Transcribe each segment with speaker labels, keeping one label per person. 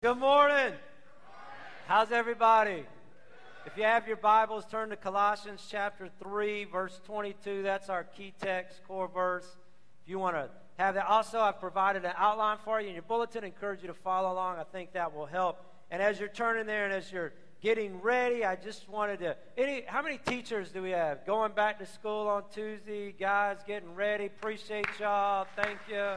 Speaker 1: Good morning. How's everybody? If you have your Bibles, turn to Colossians chapter 3, verse 22. That's our key text, core verse. If you want to have that. Also, I've provided an outline for you in your bulletin. I encourage you to follow along. I think that will help. And as you're turning there and as you're getting ready, I just wanted to. Any, how many teachers do we have going back to school on Tuesday? Guys, getting ready. Appreciate y'all. Thank you.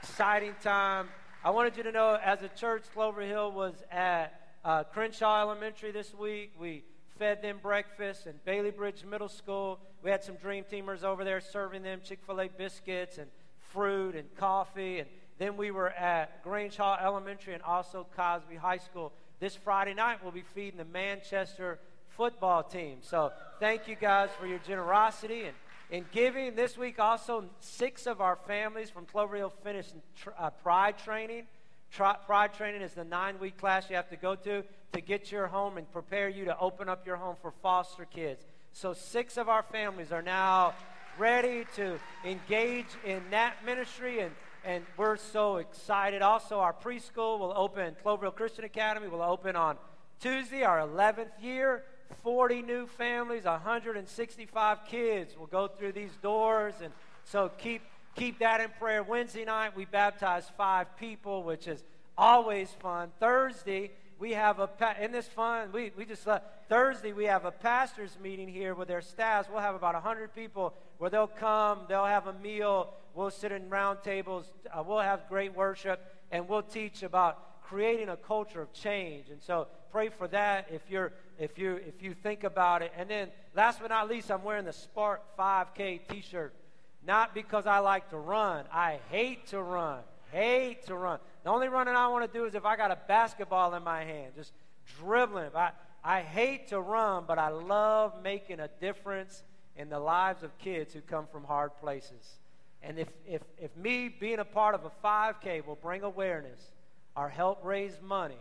Speaker 1: Exciting time. I wanted you to know, as a church, Clover Hill was at uh, Crenshaw Elementary this week. We fed them breakfast, and Bailey Bridge Middle School. We had some dream teamers over there serving them Chick fil A biscuits and fruit and coffee. And then we were at Grange Hall Elementary and also Cosby High School. This Friday night, we'll be feeding the Manchester football team. So thank you guys for your generosity and in giving. This week, also, six of our families from Clover Hill finished uh, Pride training. Pride training is the nine week class you have to go to to get your home and prepare you to open up your home for foster kids. So, six of our families are now ready to engage in that ministry, and, and we're so excited. Also, our preschool will open, Clover Hill Christian Academy will open on Tuesday, our 11th year. 40 new families, 165 kids will go through these doors. And so keep, keep that in prayer. Wednesday night, we baptized five people, which is always fun. Thursday, we have a, in this fun, we, we just, Thursday, we have a pastor's meeting here with their staffs. We'll have about 100 people where they'll come, they'll have a meal, we'll sit in round tables, uh, we'll have great worship, and we'll teach about creating a culture of change. And so pray for that if you're if you if you think about it. And then last but not least, I'm wearing the Spark 5K T-shirt, not because I like to run. I hate to run. Hate to run. The only running I want to do is if I got a basketball in my hand, just dribbling. I I hate to run, but I love making a difference in the lives of kids who come from hard places. And if, if, if me being a part of a 5K will bring awareness or help raise money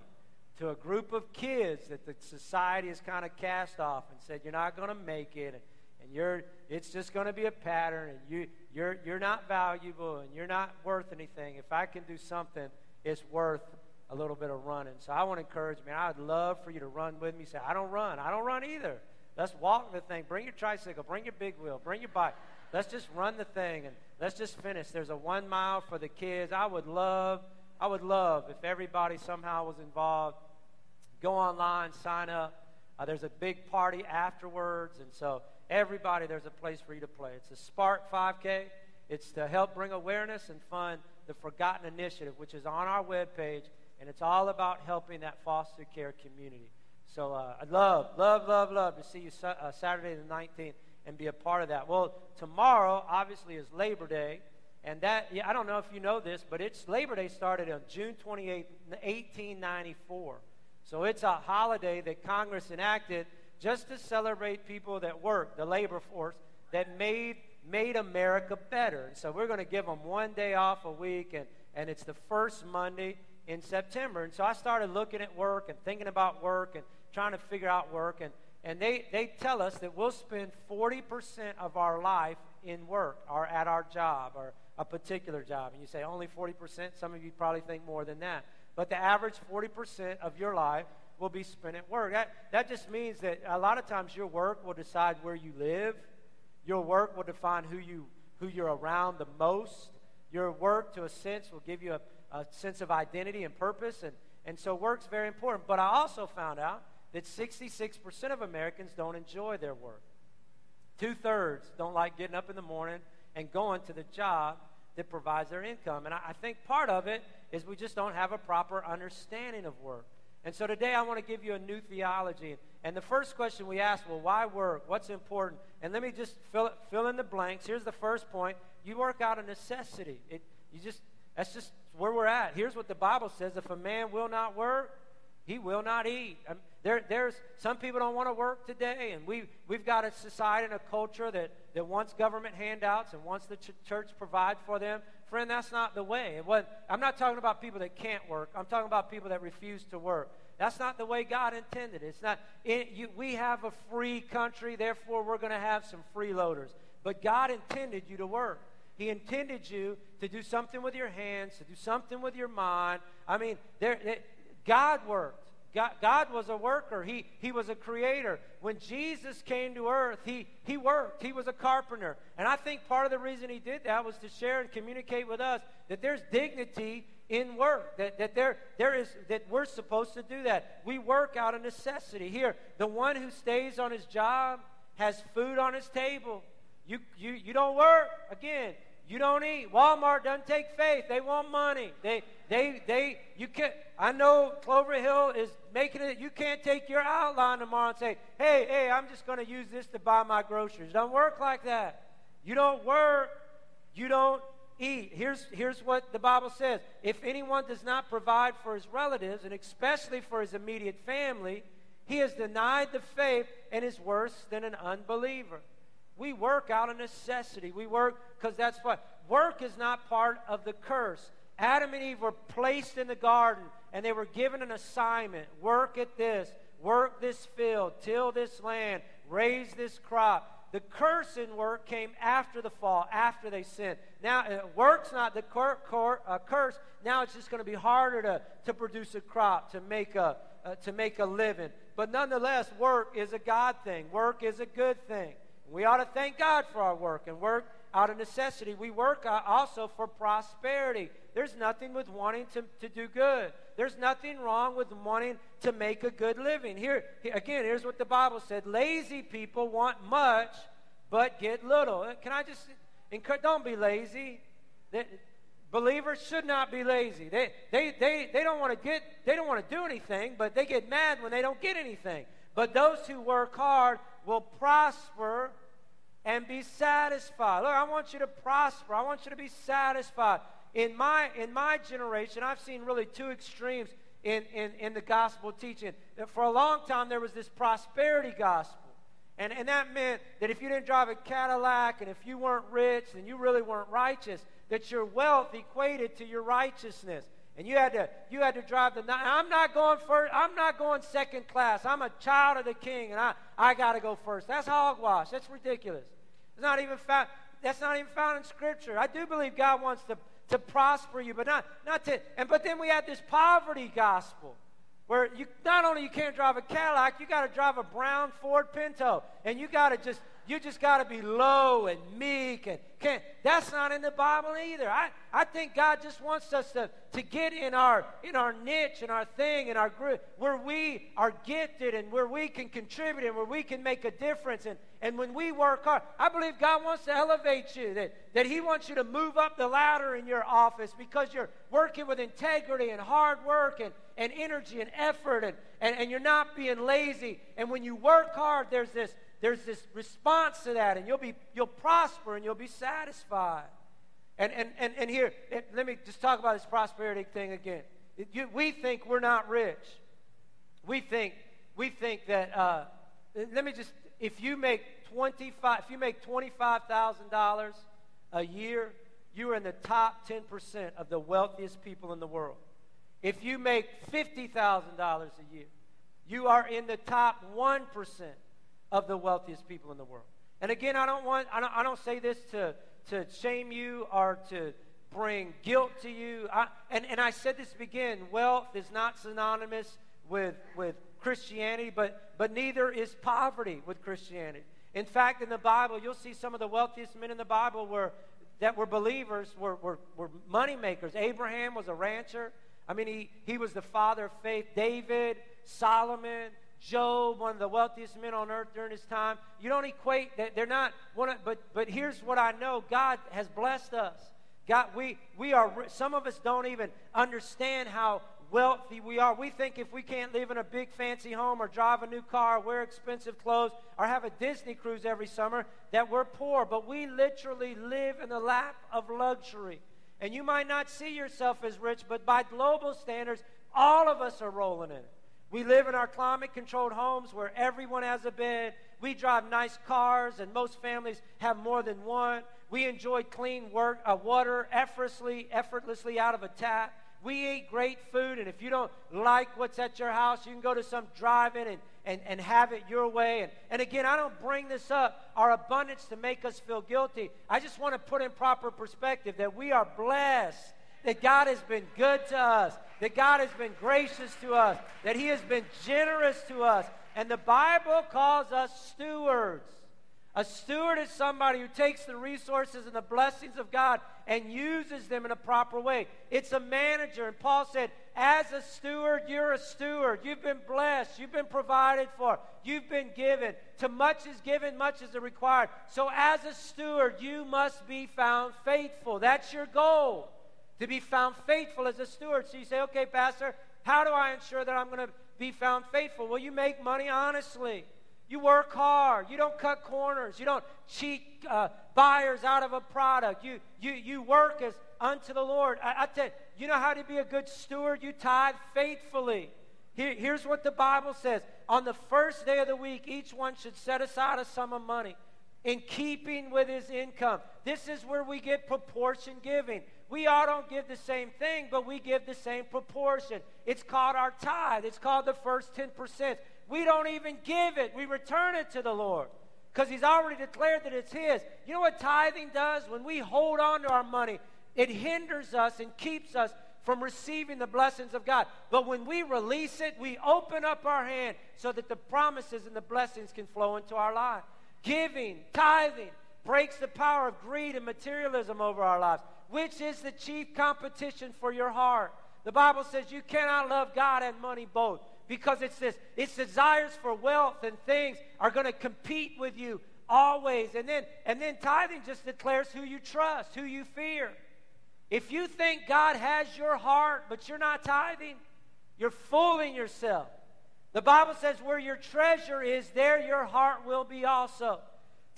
Speaker 1: to a group of kids that the society has kind of cast off and said, You're not going to make it, and, and you're, it's just going to be a pattern, and you, you're, you're not valuable, and you're not worth anything. If I can do something, it's worth a little bit of running. So I want to encourage me. I would love for you to run with me. Say, I don't run. I don't run either. Let's walk the thing. Bring your tricycle. Bring your big wheel. Bring your bike. Let's just run the thing and let's just finish. There's a one mile for the kids. I would love, I would love if everybody somehow was involved Go online, sign up. Uh, there's a big party afterwards, and so everybody, there's a place for you to play. It's a Spark 5K. It's to help bring awareness and fund the Forgotten Initiative, which is on our webpage, and it's all about helping that foster care community. So uh, I'd love, love, love, love to see you sa- uh, Saturday the 19th and be a part of that. Well, tomorrow, obviously, is Labor Day. And that, yeah, I don't know if you know this, but it's Labor Day started on June 28, 1894. So it's a holiday that Congress enacted just to celebrate people that work, the labor force, that made, made America better. And so we're going to give them one day off a week, and, and it's the first Monday in September. And so I started looking at work and thinking about work and trying to figure out work. And, and they, they tell us that we'll spend 40% of our life in work or at our job or a particular job. And you say, only 40%? Some of you probably think more than that but the average 40% of your life will be spent at work. That, that just means that a lot of times your work will decide where you live. Your work will define who, you, who you're around the most. Your work, to a sense, will give you a, a sense of identity and purpose. And, and so work's very important. But I also found out that 66% of Americans don't enjoy their work. Two thirds don't like getting up in the morning and going to the job that provides their income. And I, I think part of it is we just don't have a proper understanding of work. And so today I want to give you a new theology. And the first question we ask, well, why work? What's important? And let me just fill, fill in the blanks. Here's the first point. You work out a necessity. It, you just, that's just where we're at. Here's what the Bible says. If a man will not work, he will not eat. Um, there, there's some people don't want to work today, and we, we've got a society and a culture that, that wants government handouts and wants the ch- church provide for them. Friend, that's not the way. I'm not talking about people that can't work. I'm talking about people that refuse to work. That's not the way God intended. It's not. It, you, we have a free country, therefore we're going to have some freeloaders. But God intended you to work. He intended you to do something with your hands, to do something with your mind. I mean, there, God worked. God, God, was a worker. He, he was a creator. When Jesus came to earth, he, he worked. He was a carpenter. And I think part of the reason he did that was to share and communicate with us that there's dignity in work, that, that, there, there is, that we're supposed to do that. We work out of necessity. Here, the one who stays on his job has food on his table. You, you, you don't work. Again, you don't eat. Walmart doesn't take faith. They want money. They, they, they, you can't. I know Clover Hill is making it. You can't take your outline tomorrow and say, hey, hey, I'm just going to use this to buy my groceries. It doesn't work like that. You don't work. You don't eat. Here's, here's what the Bible says If anyone does not provide for his relatives, and especially for his immediate family, he has denied the faith and is worse than an unbeliever. We work out of necessity. We work because that's what work is not part of the curse. Adam and Eve were placed in the garden and they were given an assignment work at this, work this field, till this land, raise this crop. The curse in work came after the fall, after they sinned. Now, uh, work's not the cur- cur- uh, curse. Now it's just going to be harder to, to produce a crop, to make a, uh, to make a living. But nonetheless, work is a God thing. Work is a good thing. We ought to thank God for our work and work out of necessity. We work also for prosperity. There's nothing with wanting to, to do good. There's nothing wrong with wanting to make a good living. Here, again, here's what the Bible said lazy people want much, but get little. Uh, can I just encourage? Don't be lazy. believers should not be lazy. They, they, they, they don't want to get, they don't want to do anything, but they get mad when they don't get anything. But those who work hard will prosper and be satisfied. Look, I want you to prosper. I want you to be satisfied. In my, in my generation, I've seen really two extremes in, in, in the gospel teaching. For a long time, there was this prosperity gospel. And, and that meant that if you didn't drive a Cadillac and if you weren't rich, then you really weren't righteous, that your wealth equated to your righteousness and you had to you had to drive the i'm not going first i'm not going second class i'm a child of the king and i i got to go first that's hogwash that's ridiculous it's not even found that's not even found in scripture. I do believe god wants to to prosper you but not not to and but then we have this poverty gospel where you not only you can't drive a cadillac you got to drive a brown ford pinto and you got to just you just got to be low and meek and can't. That's not in the Bible either. I, I think God just wants us to, to get in our in our niche and our thing and our group where we are gifted and where we can contribute and where we can make a difference. And, and when we work hard, I believe God wants to elevate you, that, that He wants you to move up the ladder in your office because you're working with integrity and hard work and, and energy and effort and, and, and you're not being lazy. And when you work hard, there's this there's this response to that, and you'll be you'll prosper and you'll be satisfied. And and and, and here, let me just talk about this prosperity thing again. You, we think we're not rich. We think we think that. Uh, let me just if you make twenty five if you make twenty five thousand dollars a year, you are in the top ten percent of the wealthiest people in the world. If you make fifty thousand dollars a year, you are in the top one percent of the wealthiest people in the world. And again, I don't want I don't, I don't say this to to shame you or to bring guilt to you. I, and, and I said this to begin, wealth is not synonymous with with Christianity, but but neither is poverty with Christianity. In fact, in the Bible, you'll see some of the wealthiest men in the Bible were that were believers were, were, were money makers. Abraham was a rancher. I mean, he, he was the father of faith. David, Solomon, Job, one of the wealthiest men on earth during his time. You don't equate that they're not one of, but but here's what I know: God has blessed us. God, we we are. Some of us don't even understand how wealthy we are. We think if we can't live in a big fancy home or drive a new car, wear expensive clothes, or have a Disney cruise every summer, that we're poor. But we literally live in the lap of luxury. And you might not see yourself as rich, but by global standards, all of us are rolling in it. We live in our climate controlled homes where everyone has a bed. We drive nice cars, and most families have more than one. We enjoy clean work, uh, water effortlessly, effortlessly out of a tap. We eat great food, and if you don't like what's at your house, you can go to some drive in and, and, and have it your way. And, and again, I don't bring this up, our abundance, to make us feel guilty. I just want to put in proper perspective that we are blessed, that God has been good to us, that God has been gracious to us, that He has been generous to us. And the Bible calls us stewards. A steward is somebody who takes the resources and the blessings of God and uses them in a proper way. It's a manager. And Paul said, as a steward, you're a steward. You've been blessed. You've been provided for. You've been given. To much is given, much is required. So, as a steward, you must be found faithful. That's your goal, to be found faithful as a steward. So, you say, okay, Pastor, how do I ensure that I'm going to be found faithful? Well, you make money honestly. You work hard. You don't cut corners. You don't cheat uh, buyers out of a product. You, you, you work as unto the Lord. I, I tell you, you know how to be a good steward? You tithe faithfully. Here, here's what the Bible says On the first day of the week, each one should set aside a sum of money in keeping with his income. This is where we get proportion giving. We all don't give the same thing, but we give the same proportion. It's called our tithe, it's called the first 10% we don't even give it. We return it to the Lord because He's already declared that it's His. You know what tithing does? When we hold on to our money, it hinders us and keeps us from receiving the blessings of God. But when we release it, we open up our hand so that the promises and the blessings can flow into our life. Giving, tithing, breaks the power of greed and materialism over our lives, which is the chief competition for your heart. The Bible says you cannot love God and money both because it's this its desires for wealth and things are going to compete with you always. And then and then tithing just declares who you trust who you fear. If you think god has your heart but you're not tithing you're fooling yourself. The bible says where your treasure is there your heart will be also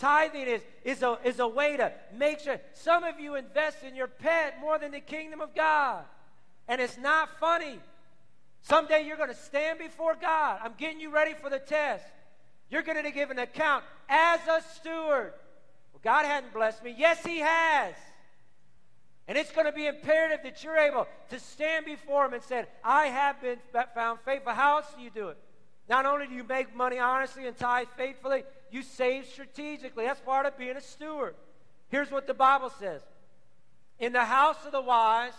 Speaker 1: tithing is, is, a, is a way to make sure some of you invest in your pet more than the kingdom of god and it's not funny Someday you're going to stand before God. I'm getting you ready for the test. You're going to give an account as a steward. Well, God hadn't blessed me. Yes, He has. And it's going to be imperative that you're able to stand before Him and say, I have been found faithful. How else do you do it? Not only do you make money honestly and tithe faithfully, you save strategically. That's part of being a steward. Here's what the Bible says In the house of the wise,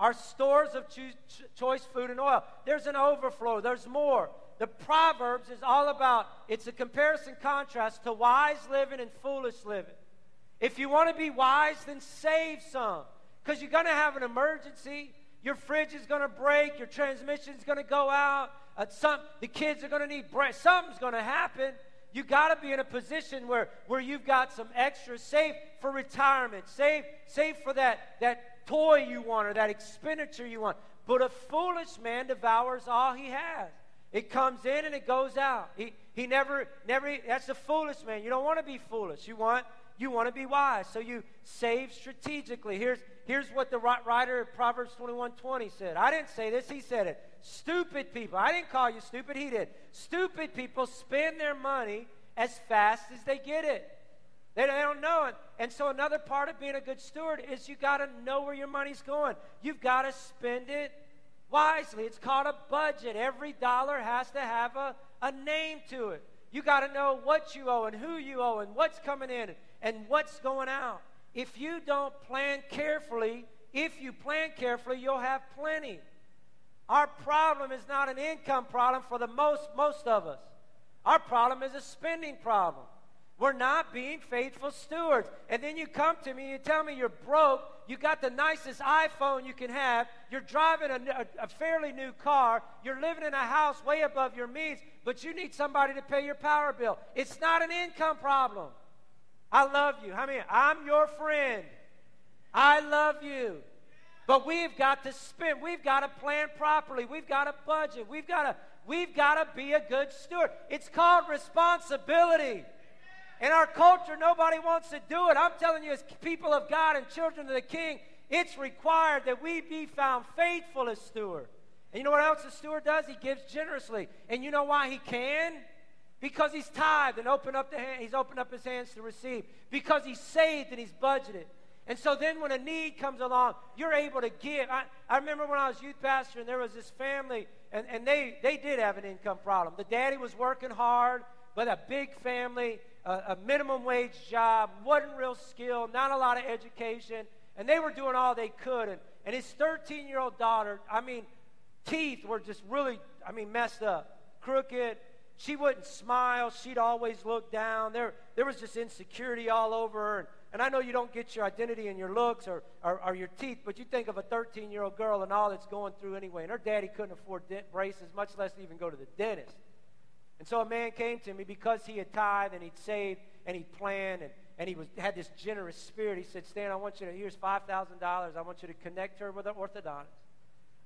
Speaker 1: are stores of cho- choice food and oil. There's an overflow, there's more. The Proverbs is all about, it's a comparison contrast to wise living and foolish living. If you want to be wise, then save some. Because you're going to have an emergency. Your fridge is going to break. Your transmission is going to go out. Uh, some, the kids are going to need bread. Something's going to happen. You got to be in a position where, where you've got some extra. Save for retirement. Save, save for that, that toy you want or that expenditure you want. But a foolish man devours all he has. It comes in and it goes out. He, he never, never, that's a foolish man. You don't want to be foolish. You want, you want to be wise. So you save strategically. Here's, here's what the writer of Proverbs 21 20 said. I didn't say this, he said it. Stupid people. I didn't call you stupid, he did. Stupid people spend their money as fast as they get it. They, don't know it. And so another part of being a good steward is you got to know where your money's going. You've got to spend it wisely. It's called a budget. Every dollar has to have a, a name to it. You got to know what you owe and who you owe and what's coming in and what's going out. If you don't plan carefully, if you plan carefully, you'll have plenty. Our problem is not an income problem for the most most of us. Our problem is a spending problem. We're not being faithful stewards. And then you come to me, you tell me you're broke, you got the nicest iPhone you can have, you're driving a, a, a, fairly new car, you're living in a house way above your means, but you need somebody to pay your power bill. It's not an income problem. I love you. I mean, I'm your friend. I love you. But we've got to spend, we've got to plan properly, we've got to budget, we've got to, we've got to be a good steward. It's called responsibility. In our culture, nobody wants to do it. I'm telling you, as people of God and children of the King, it's required that we be found faithful as steward. And you know what else a steward does? He gives generously. And you know why he can? Because he's tithed and opened up the hand, he's opened up his hands to receive. Because he's saved and he's budgeted. And so then when a need comes along, you're able to give. I, I remember when I was youth pastor and there was this family, and, and they, they did have an income problem. The daddy was working hard, but a big family, a, a minimum wage job, wasn't real skilled, not a lot of education, and they were doing all they could. And, and his 13 year old daughter, I mean, teeth were just really, I mean, messed up, crooked. She wouldn't smile. She'd always look down. There, there was just insecurity all over her. And, and I know you don't get your identity in your looks or, or, or your teeth, but you think of a 13 year old girl and all that's going through anyway. And her daddy couldn't afford braces, much less even go to the dentist. And so a man came to me because he had tithed and he'd saved and he'd planned and, and he was, had this generous spirit. He said, Stan, I want you to, here's $5,000. I want you to connect her with an orthodontist.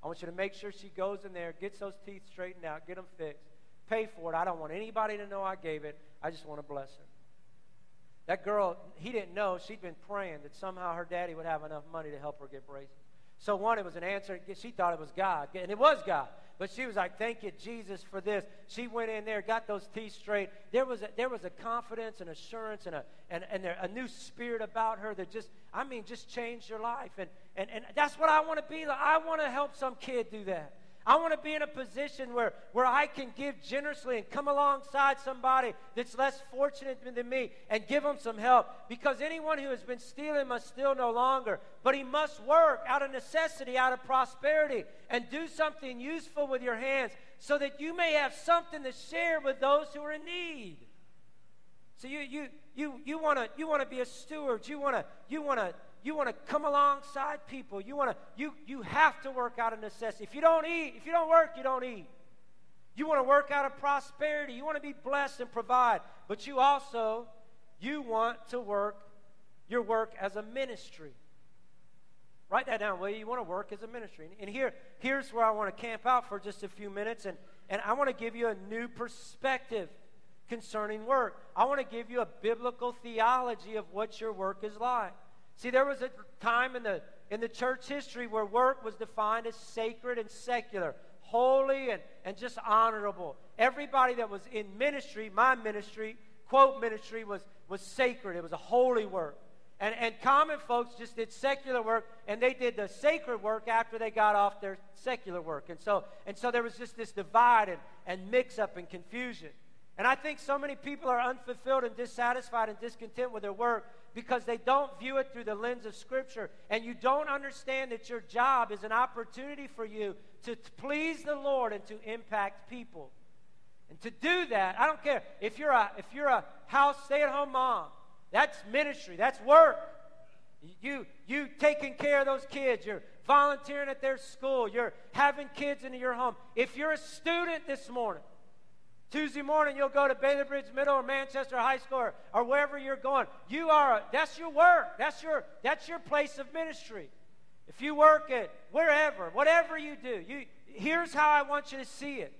Speaker 1: I want you to make sure she goes in there, gets those teeth straightened out, get them fixed, pay for it. I don't want anybody to know I gave it. I just want to bless her. That girl, he didn't know, she'd been praying that somehow her daddy would have enough money to help her get braces. So, one, it was an answer. She thought it was God, and it was God. But she was like, Thank you, Jesus, for this. She went in there, got those teeth straight. There was a, there was a confidence and assurance and, a, and, and a new spirit about her that just, I mean, just changed her life. And, and, and that's what I want to be like. I want to help some kid do that. I want to be in a position where, where I can give generously and come alongside somebody that's less fortunate than me and give them some help. Because anyone who has been stealing must steal no longer, but he must work out of necessity, out of prosperity, and do something useful with your hands so that you may have something to share with those who are in need. So you, you, you, you want to you wanna be a steward. You want to you wanna you want to come alongside people. You want to you you have to work out of necessity. If you don't eat, if you don't work, you don't eat. You want to work out of prosperity. You want to be blessed and provide. But you also you want to work your work as a ministry. Write that down, will you? You want to work as a ministry. And here, here's where I want to camp out for just a few minutes, and, and I want to give you a new perspective concerning work. I want to give you a biblical theology of what your work is like. See, there was a time in the, in the church history where work was defined as sacred and secular, holy and, and just honorable. Everybody that was in ministry, my ministry, quote ministry, was, was sacred. It was a holy work. And, and common folks just did secular work, and they did the sacred work after they got off their secular work. And so, and so there was just this divide and, and mix up and confusion. And I think so many people are unfulfilled and dissatisfied and discontent with their work because they don't view it through the lens of Scripture. And you don't understand that your job is an opportunity for you to please the Lord and to impact people. And to do that, I don't care if you're a, if you're a house stay at home mom, that's ministry, that's work. You, you taking care of those kids, you're volunteering at their school, you're having kids into your home. If you're a student this morning, Tuesday morning, you'll go to Bailey Bridge Middle or Manchester High School or, or wherever you're going. You are, that's your work. That's your, that's your place of ministry. If you work at wherever, whatever you do, you, here's how I want you to see it.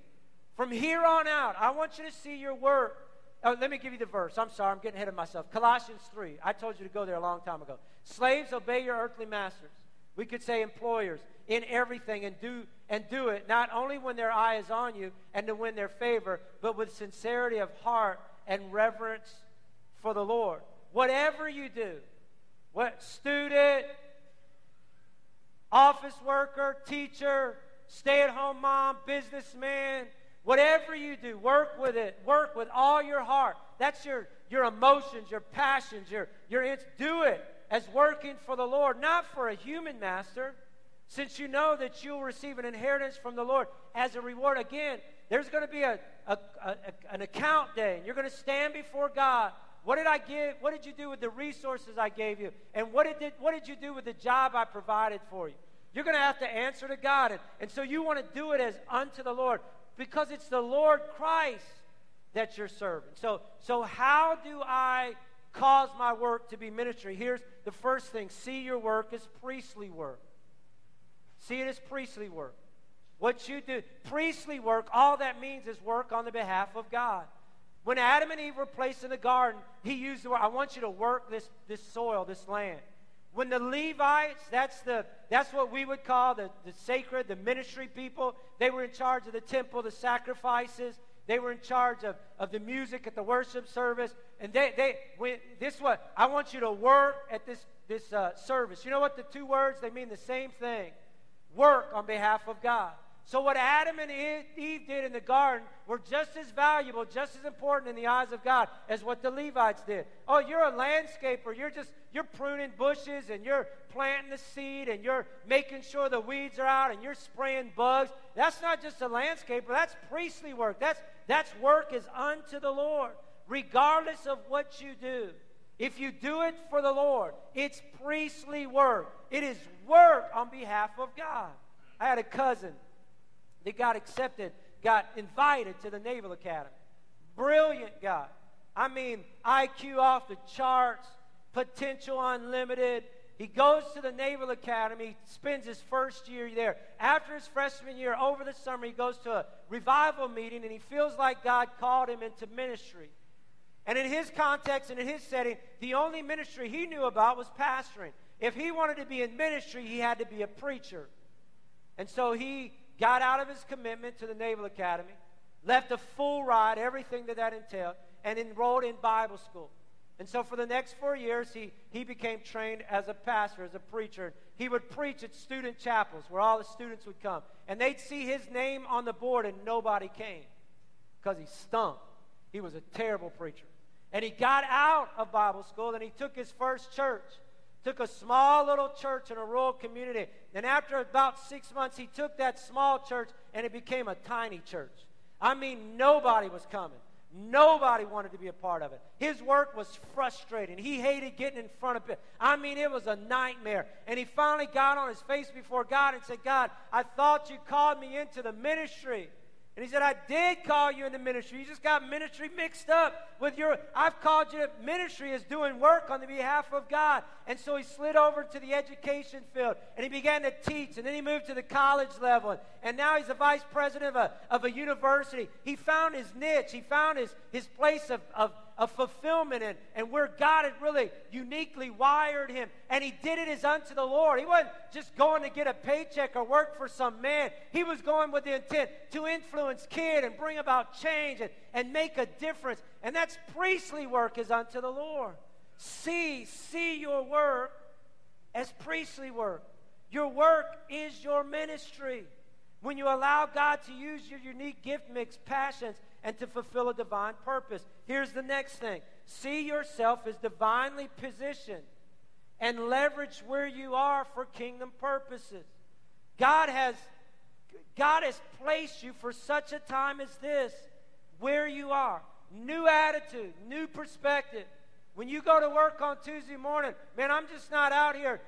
Speaker 1: From here on out, I want you to see your work. Oh, let me give you the verse. I'm sorry, I'm getting ahead of myself. Colossians 3. I told you to go there a long time ago. Slaves, obey your earthly masters. We could say employers in everything and do and do it not only when their eye is on you and to win their favor, but with sincerity of heart and reverence for the Lord. Whatever you do, what student, office worker, teacher, stay-at-home mom, businessman, whatever you do, work with it. Work with all your heart. That's your your emotions, your passions, your your do it as working for the Lord, not for a human master since you know that you'll receive an inheritance from the Lord as a reward. Again, there's going to be a, a, a, an account day, and you're going to stand before God. What did I give? What did you do with the resources I gave you? And what did, what did you do with the job I provided for you? You're going to have to answer to God. And, and so you want to do it as unto the Lord because it's the Lord Christ that you're serving. So, so how do I cause my work to be ministry? Here's the first thing see your work as priestly work. See it as priestly work. What you do, priestly work, all that means is work on the behalf of God. When Adam and Eve were placed in the garden, he used the word, I want you to work this, this soil, this land. When the Levites, that's, the, that's what we would call the, the sacred, the ministry people, they were in charge of the temple, the sacrifices. They were in charge of, of the music at the worship service. And they, they when, this what, I want you to work at this, this uh, service. You know what the two words, they mean the same thing work on behalf of God. So, what Adam and Eve did in the garden were just as valuable, just as important in the eyes of God as what the Levites did. Oh, you're a landscaper. You're just, you're pruning bushes and you're planting the seed and you're making sure the weeds are out and you're spraying bugs. That's not just a landscaper, that's priestly work. That's, that's work is unto the Lord, regardless of what you do. If you do it for the Lord, it's priestly work. It is work on behalf of God. I had a cousin that got accepted, got invited to the Naval Academy. Brilliant guy. I mean, IQ off the charts, potential unlimited. He goes to the Naval Academy, spends his first year there. After his freshman year, over the summer, he goes to a revival meeting and he feels like God called him into ministry. And in his context and in his setting, the only ministry he knew about was pastoring. If he wanted to be in ministry, he had to be a preacher. And so he got out of his commitment to the Naval Academy, left a full ride, everything that that entailed, and enrolled in Bible school. And so for the next four years, he, he became trained as a pastor, as a preacher. He would preach at student chapels where all the students would come. And they'd see his name on the board, and nobody came because he stunk. He was a terrible preacher. And he got out of Bible school and he took his first church. Took a small little church in a rural community. And after about six months, he took that small church and it became a tiny church. I mean, nobody was coming. Nobody wanted to be a part of it. His work was frustrating. He hated getting in front of people. I mean, it was a nightmare. And he finally got on his face before God and said, God, I thought you called me into the ministry. And he said, I did call you into ministry. You just got ministry mixed up with your. I've called you to ministry as doing work on the behalf of God. And so he slid over to the education field and he began to teach. And then he moved to the college level. And now he's the vice president of a, of a university. He found his niche, he found his, his place of, of of fulfillment and, and where God had really uniquely wired him. And he did it as unto the Lord. He wasn't just going to get a paycheck or work for some man. He was going with the intent to influence kid and bring about change and, and make a difference. And that's priestly work is unto the Lord. See, see your work as priestly work. Your work is your ministry. When you allow God to use your unique gift mix, passions, and to fulfill a divine purpose. Here's the next thing see yourself as divinely positioned and leverage where you are for kingdom purposes. God has, God has placed you for such a time as this where you are. New attitude, new perspective. When you go to work on Tuesday morning, man, I'm just not out here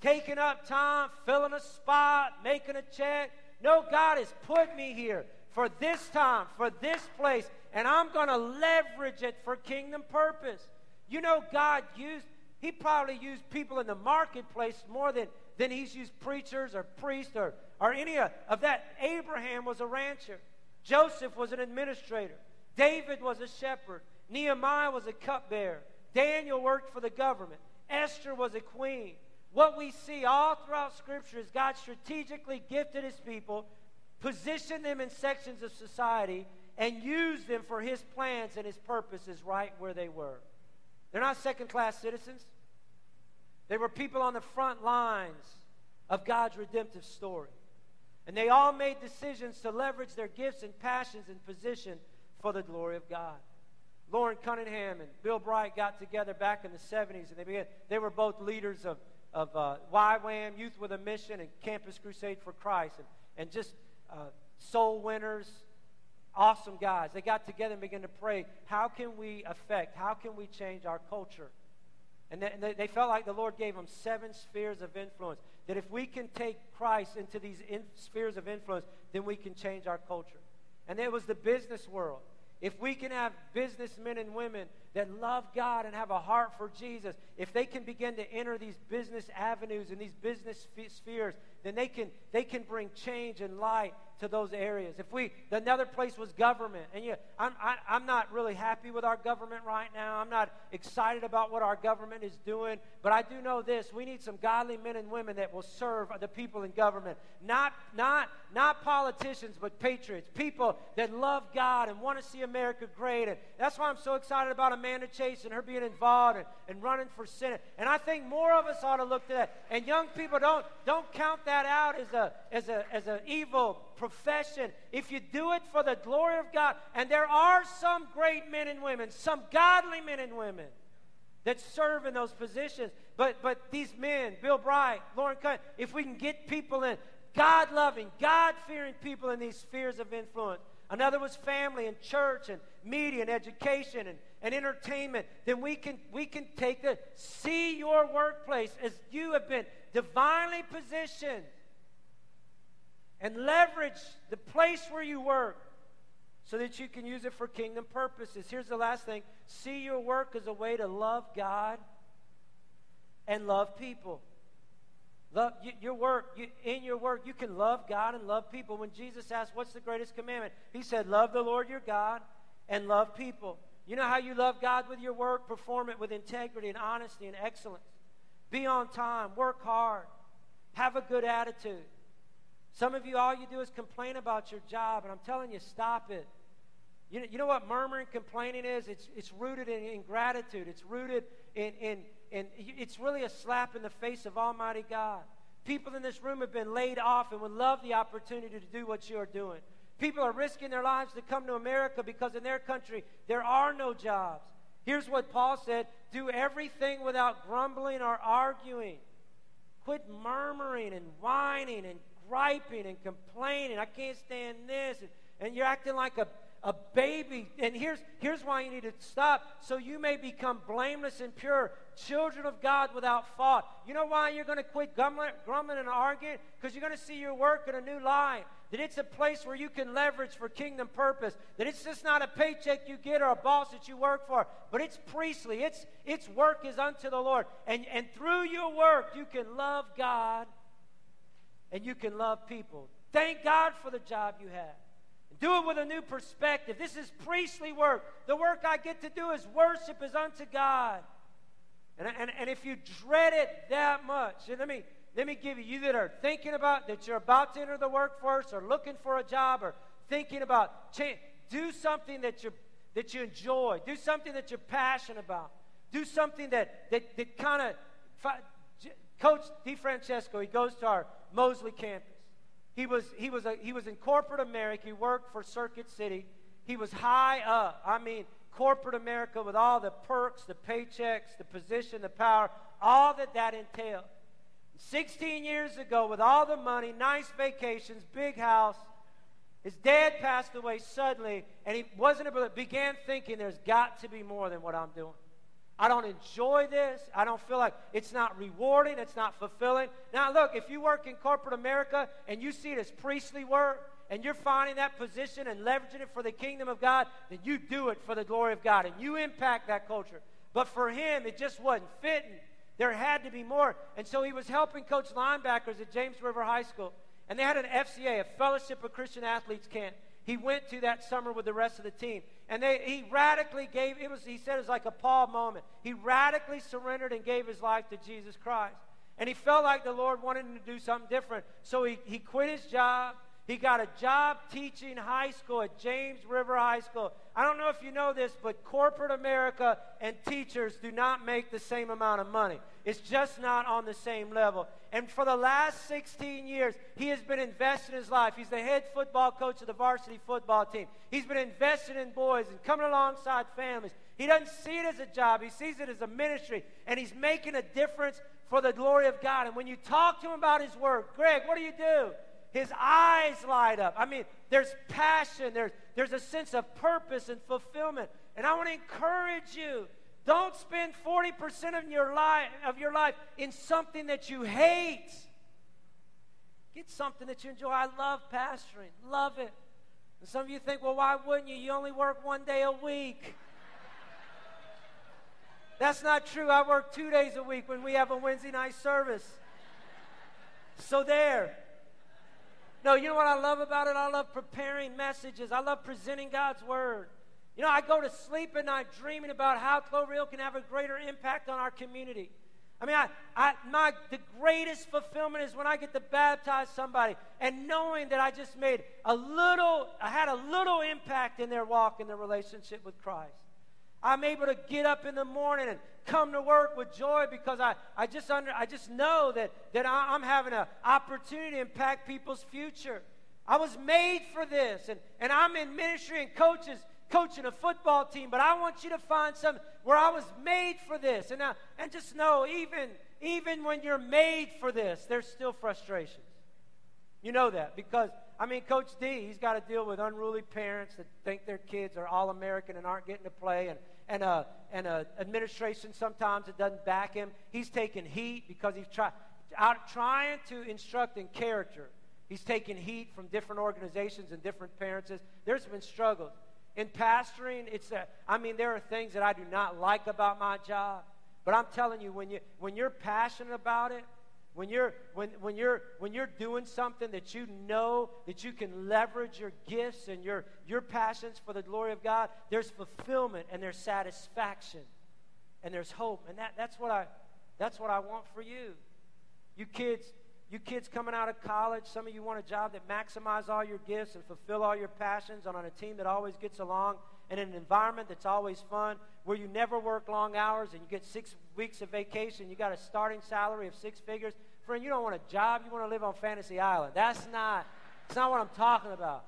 Speaker 1: taking up time, filling a spot, making a check. No, God has put me here for this time, for this place, and I'm going to leverage it for kingdom purpose. You know, God used, He probably used people in the marketplace more than, than He's used preachers or priests or, or any of, that. Abraham was a rancher, Joseph was an administrator, David was a shepherd, Nehemiah was a cupbearer, Daniel worked for the government, Esther was a queen. What we see all throughout Scripture is God strategically gifted His people position them in sections of society, and use them for his plans and his purposes right where they were. They're not second class citizens, they were people on the front lines of God's redemptive story. And they all made decisions to leverage their gifts and passions and position for the glory of God. Loren Cunningham and Bill Bright got together back in the 70s, and they, began, they were both leaders of, of uh, YWAM, Youth with a Mission, and Campus Crusade for Christ, and, and just uh, soul winners, awesome guys. They got together and began to pray, how can we affect, how can we change our culture? And they, they felt like the Lord gave them seven spheres of influence. That if we can take Christ into these in, spheres of influence, then we can change our culture. And it was the business world. If we can have businessmen and women that love God and have a heart for Jesus, if they can begin to enter these business avenues and these business spheres, then they can, they can bring change and light to those areas. If we, the another place was government, and yeah, I'm, I, am i am not really happy with our government right now. I'm not excited about what our government is doing, but I do know this: we need some godly men and women that will serve the people in government, not not not politicians, but patriots, people that love God and want to see America great. And that's why I'm so excited about Amanda Chase and her being involved and, and running for Senate. And I think more of us ought to look to that. And young people don't don't count that out as a as a as an evil profession, if you do it for the glory of God, and there are some great men and women, some godly men and women that serve in those positions, but, but these men, Bill Bright, Loren Cunningham, if we can get people in, God loving, God fearing people in these spheres of influence, another was family and church and media and education and, and entertainment, then we can, we can take the, see your workplace as you have been divinely positioned and leverage the place where you work so that you can use it for kingdom purposes. Here's the last thing see your work as a way to love God and love people. Love your work. You, in your work, you can love God and love people. When Jesus asked, "What's the greatest commandment?" He said, "Love the Lord your God and love people." You know how you love God with your work? Perform it with integrity and honesty and excellence. Be on time. Work hard. Have a good attitude. Some of you, all you do is complain about your job, and I'm telling you, stop it. You know, you know what murmuring, complaining is? It's, it's rooted in ingratitude. It's rooted in, in, in, it's really a slap in the face of Almighty God. People in this room have been laid off and would love the opportunity to do what you are doing. People are risking their lives to come to America because in their country there are no jobs. Here's what Paul said do everything without grumbling or arguing. Quit murmuring and whining and griping and complaining. I can't stand this. And, you're acting like a a baby. And here's, here's why you need to stop so you may become blameless and pure, children of God without fault. You know why you're going to quit grumbling, grumbling and arguing? Because you're going to see your work in a new light. That it's a place where you can leverage for kingdom purpose. That it's just not a paycheck you get or a boss that you work for, but it's priestly. It's, its work is unto the Lord. And, and through your work, you can love God and you can love people. Thank God for the job you have. Do it with a new perspective. This is priestly work. The work I get to do is worship is unto God. And, and, and if you dread it that much, let me, let me give you, you that are thinking about that you're about to enter the workforce or looking for a job or thinking about change, do something that you that you enjoy. Do something that you're passionate about. Do something that that, that kind of Coach DeFrancesco, he goes to our Moseley campus. He was, he, was a, he was in corporate America. He worked for Circuit City. He was high up. I mean, corporate America with all the perks, the paychecks, the position, the power, all that that entailed. 16 years ago, with all the money, nice vacations, big house, his dad passed away suddenly, and he wasn't able to, began thinking there's got to be more than what I'm doing. I don't enjoy this. I don't feel like it's not rewarding. It's not fulfilling. Now, look, if you work in corporate America and you see it as priestly work and you're finding that position and leveraging it for the kingdom of God, then you do it for the glory of God and you impact that culture. But for him, it just wasn't fitting. There had to be more. And so he was helping coach linebackers at James River High School. And they had an FCA, a Fellowship of Christian Athletes camp. He went to that summer with the rest of the team. And they, he radically gave, it was, he said it was like a Paul moment. He radically surrendered and gave his life to Jesus Christ. And he felt like the Lord wanted him to do something different. So he, he quit his job. He got a job teaching high school at James River High School. I don't know if you know this, but corporate America and teachers do not make the same amount of money. It's just not on the same level. And for the last 16 years, he has been investing his life. He's the head football coach of the varsity football team. He's been investing in boys and coming alongside families. He doesn't see it as a job, he sees it as a ministry. And he's making a difference for the glory of God. And when you talk to him about his work, Greg, what do you do? His eyes light up. I mean, there's passion, there's, there's a sense of purpose and fulfillment. And I want to encourage you don't spend 40% of your life of your life in something that you hate. Get something that you enjoy. I love pastoring. Love it. And some of you think, well, why wouldn't you? You only work one day a week. That's not true. I work two days a week when we have a Wednesday night service. So there. No, you know what I love about it? I love preparing messages. I love presenting God's word. You know, I go to sleep at night dreaming about how Clover Hill can have a greater impact on our community. I mean, I, I, my, the greatest fulfillment is when I get to baptize somebody and knowing that I just made a little, I had a little impact in their walk in their relationship with Christ. I'm able to get up in the morning and come to work with joy because I, I, just, under, I just know that, that I, I'm having an opportunity to impact people's future. I was made for this. And, and I'm in ministry and coaches, coaching a football team, but I want you to find something where I was made for this. And, now, and just know, even, even when you're made for this, there's still frustrations. You know that because, I mean, Coach D, he's got to deal with unruly parents that think their kids are all American and aren't getting to play. And, and, a, and a administration sometimes that doesn't back him. He's taking heat because he's try, out trying to instruct in character. He's taking heat from different organizations and different parents. There's been struggles. In pastoring, it's a, I mean, there are things that I do not like about my job. But I'm telling you, when, you, when you're passionate about it, when you're, when, when, you're, when you're doing something that you know that you can leverage your gifts and your, your passions for the glory of God, there's fulfillment and there's satisfaction and there's hope. And that, that's, what I, that's what I want for you. You kids, you kids coming out of college, some of you want a job that maximize all your gifts and fulfill all your passions and on a team that always gets along in an environment that's always fun, where you never work long hours and you get six weeks of vacation, you got a starting salary of six figures. Friend, you don't want a job, you want to live on Fantasy Island. That's not, that's not what I'm talking about.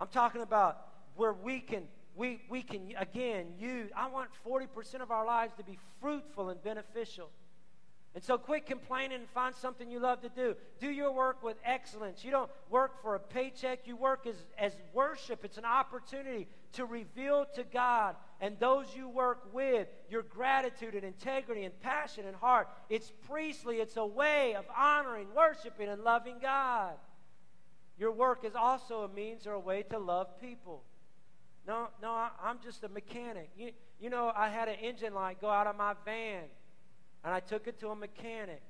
Speaker 1: I'm talking about where we can, we, we can again use, I want 40% of our lives to be fruitful and beneficial. And so quit complaining and find something you love to do. Do your work with excellence. You don't work for a paycheck, you work as, as worship. It's an opportunity to reveal to God and those you work with your gratitude and integrity and passion and heart. It's priestly, it's a way of honoring, worshiping, and loving God. Your work is also a means or a way to love people. No, no, I, am just a mechanic. You, you know, I had an engine light go out of my van and I took it to a mechanic.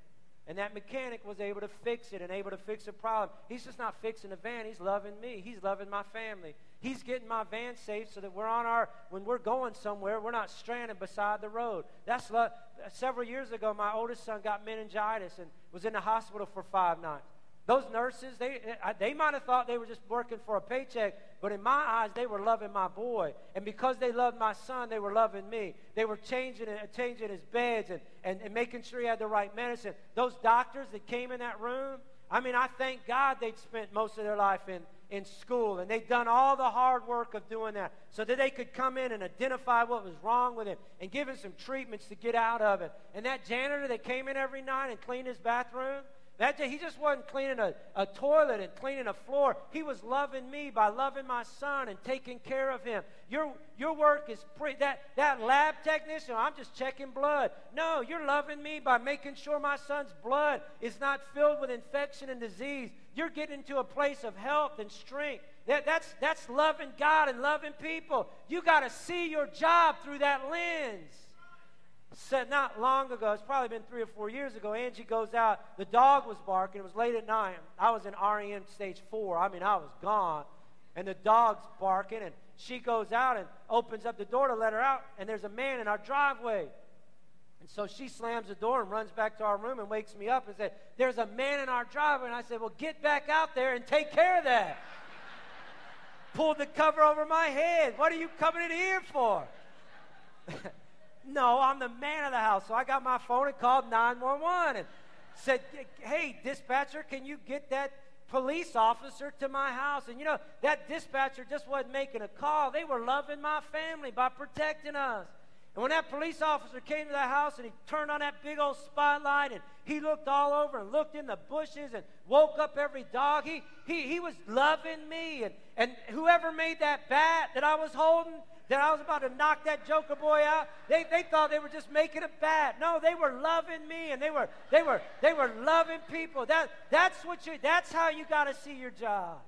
Speaker 1: And that mechanic was able to fix it and able to fix a problem. He's just not fixing the van, he's loving me. He's loving my family. He's getting my van safe so that we're on our, when we're going somewhere, we're not stranded beside the road. That's lo- several years ago, my oldest son got meningitis and was in the hospital for five nights. Those nurses, they, they might have thought they were just working for a paycheck, but in my eyes, they were loving my boy. And because they loved my son, they were loving me. They were changing, changing his beds and, and, and making sure he had the right medicine. Those doctors that came in that room, I mean, I thank God they'd spent most of their life in, in school and they'd done all the hard work of doing that so that they could come in and identify what was wrong with him and give him some treatments to get out of it. And that janitor that came in every night and cleaned his bathroom, that day, he just wasn't cleaning a, a toilet and cleaning a floor. He was loving me by loving my son and taking care of him. Your, your work is that, that lab technician, I'm just checking blood. No, you're loving me by making sure my son's blood is not filled with infection and disease. You're getting to a place of health and strength. That, that's, that's loving God and loving people. You got to see your job through that lens said not long ago, it's probably been three or four years ago, Angie goes out, the dog was barking, it was late at night. I was in REM stage four. I mean, I was gone. And the dog's barking, and she goes out and opens up the door to let her out, and there's a man in our driveway. And so she slams the door and runs back to our room and wakes me up and said, There's a man in our driveway. And I said, Well, get back out there and take care of that. Pulled the cover over my head. What are you coming in here for? No, I'm the man of the house. So I got my phone and called 911 and said, Hey, dispatcher, can you get that police officer to my house? And you know, that dispatcher just wasn't making a call. They were loving my family by protecting us. And when that police officer came to the house and he turned on that big old spotlight and he looked all over and looked in the bushes and woke up every dog, he, he, he was loving me. And, and whoever made that bat that I was holding, that I was about to knock that Joker boy out. They, they thought they were just making it bad. No, they were loving me and they were they were they were loving people. That that's what you that's how you got to see your job.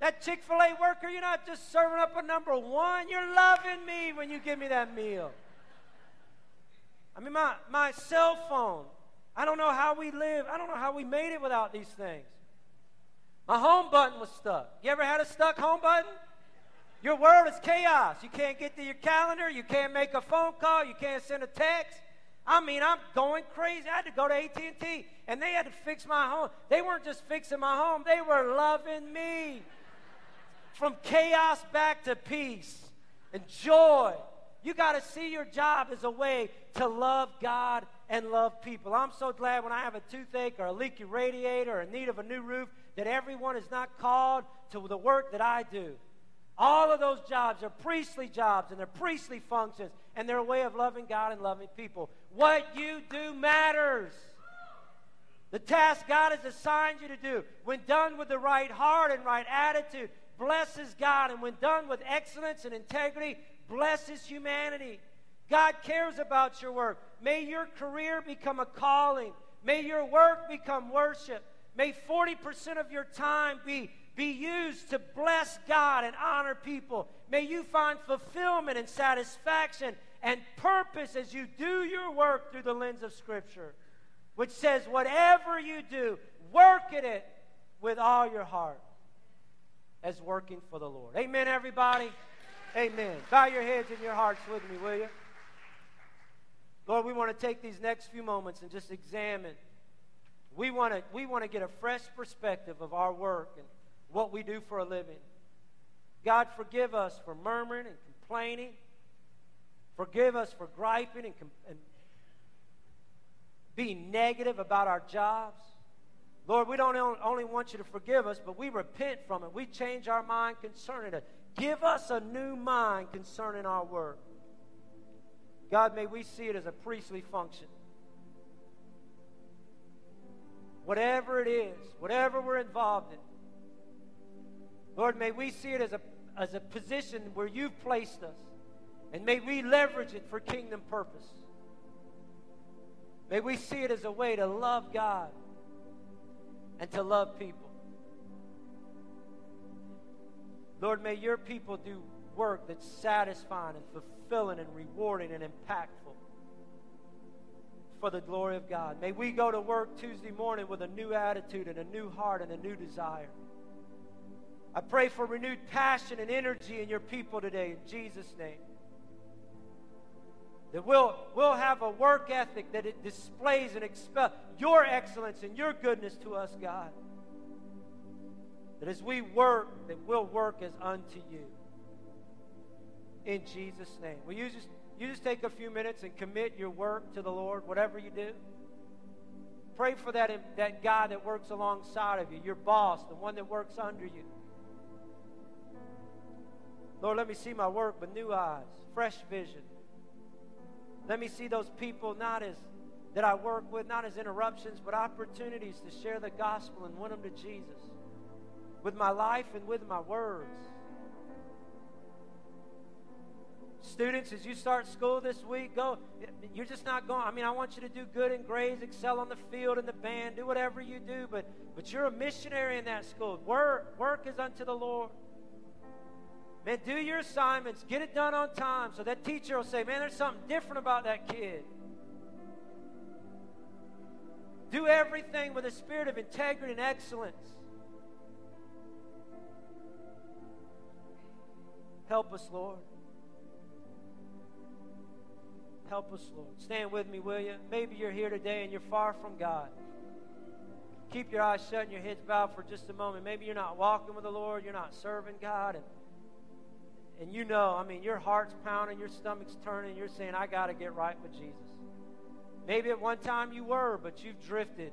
Speaker 1: That Chick-fil-A worker, you're not just serving up a number one. You're loving me when you give me that meal. I mean, my, my cell phone. I don't know how we live. I don't know how we made it without these things. My home button was stuck. You ever had a stuck home button? Your world is chaos. You can't get to your calendar. You can't make a phone call. You can't send a text. I mean, I'm going crazy. I had to go to AT&T, and they had to fix my home. They weren't just fixing my home. They were loving me. From chaos back to peace and joy. You got to see your job as a way to love God and love people. I'm so glad when I have a toothache or a leaky radiator or a need of a new roof that everyone is not called to the work that I do. All of those jobs are priestly jobs and they're priestly functions and they're a way of loving God and loving people. What you do matters. The task God has assigned you to do, when done with the right heart and right attitude, blesses God. And when done with excellence and integrity, blesses humanity. God cares about your work. May your career become a calling. May your work become worship. May 40% of your time be, be used to bless God and honor people. May you find fulfillment and satisfaction and purpose as you do your work through the lens of Scripture which says, whatever you do, work at it with all your heart as working for the Lord. Amen, everybody? Amen. Bow your heads and your hearts with me, will you? Lord, we want to take these next few moments and just examine. We want to, we want to get a fresh perspective of our work and what we do for a living. God, forgive us for murmuring and complaining. Forgive us for griping and, and being negative about our jobs. Lord, we don't only want you to forgive us, but we repent from it. We change our mind concerning it. Give us a new mind concerning our work. God, may we see it as a priestly function. Whatever it is, whatever we're involved in, Lord, may we see it as a, as a position where you've placed us. And may we leverage it for kingdom purpose. May we see it as a way to love God and to love people. Lord, may your people do work that's satisfying and fulfilling and rewarding and impactful for the glory of God. May we go to work Tuesday morning with a new attitude and a new heart and a new desire. I pray for renewed passion and energy in your people today in Jesus' name. That we'll, we'll have a work ethic that it displays and expels your excellence and your goodness to us, God. That as we work, that we'll work as unto you. In Jesus' name. Will you just you just take a few minutes and commit your work to the Lord, whatever you do? Pray for that, that guy that works alongside of you, your boss, the one that works under you. Lord, let me see my work with new eyes, fresh vision. Let me see those people not as that I work with, not as interruptions, but opportunities to share the gospel and win them to Jesus with my life and with my words. Students, as you start school this week, go. You're just not going. I mean, I want you to do good in grades, excel on the field in the band, do whatever you do, but but you're a missionary in that school. Work, work is unto the Lord. Man, do your assignments, get it done on time so that teacher will say, man, there's something different about that kid. Do everything with a spirit of integrity and excellence. Help us, Lord. Help us, Lord. Stand with me, will you? Maybe you're here today and you're far from God. Keep your eyes shut and your heads bowed for just a moment. Maybe you're not walking with the Lord, you're not serving God, and and you know, I mean, your heart's pounding, your stomach's turning, you're saying, I got to get right with Jesus. Maybe at one time you were, but you've drifted.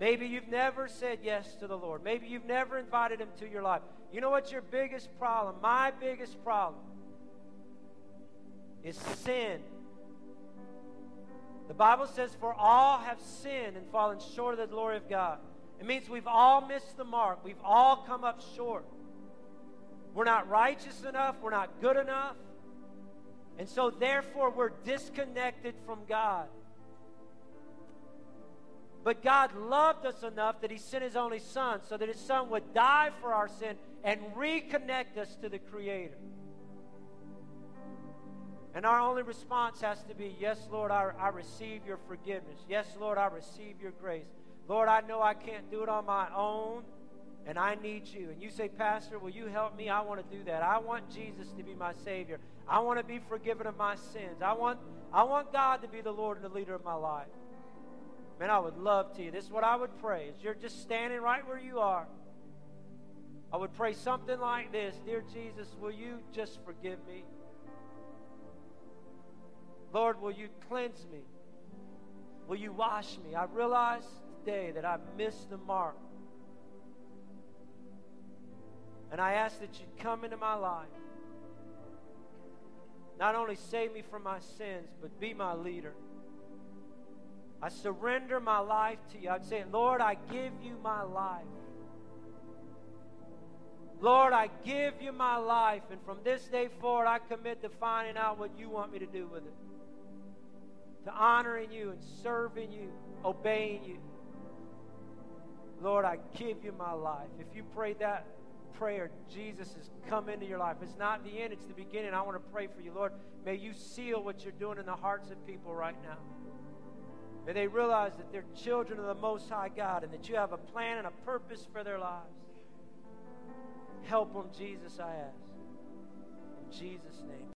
Speaker 1: Maybe you've never said yes to the Lord. Maybe you've never invited Him to your life. You know what's your biggest problem? My biggest problem is sin. The Bible says, For all have sinned and fallen short of the glory of God. It means we've all missed the mark, we've all come up short. We're not righteous enough. We're not good enough. And so, therefore, we're disconnected from God. But God loved us enough that He sent His only Son so that His Son would die for our sin and reconnect us to the Creator. And our only response has to be, Yes, Lord, I, I receive your forgiveness. Yes, Lord, I receive your grace. Lord, I know I can't do it on my own and I need you. And you say, Pastor, will you help me? I want to do that. I want Jesus to be my Savior. I want to be forgiven of my sins. I want, I want God to be the Lord and the leader of my life. Man, I would love to. This is what I would pray. Is you're just standing right where you are. I would pray something like this Dear Jesus, will you just forgive me? Lord, will you cleanse me? Will you wash me? I realize today that I've missed the mark And I ask that you come into my life. Not only save me from my sins, but be my leader. I surrender my life to you. I'm saying, Lord, I give you my life. Lord, I give you my life, and from this day forward, I commit to finding out what you want me to do with it. To honoring you and serving you, obeying you. Lord, I give you my life. If you prayed that prayer, Jesus has come into your life. It's not the end, it's the beginning. I want to pray for you, Lord. May you seal what you're doing in the hearts of people right now. May they realize that they're children of the Most High God and that you have a plan and a purpose for their lives. Help them, Jesus, I ask. In Jesus' name.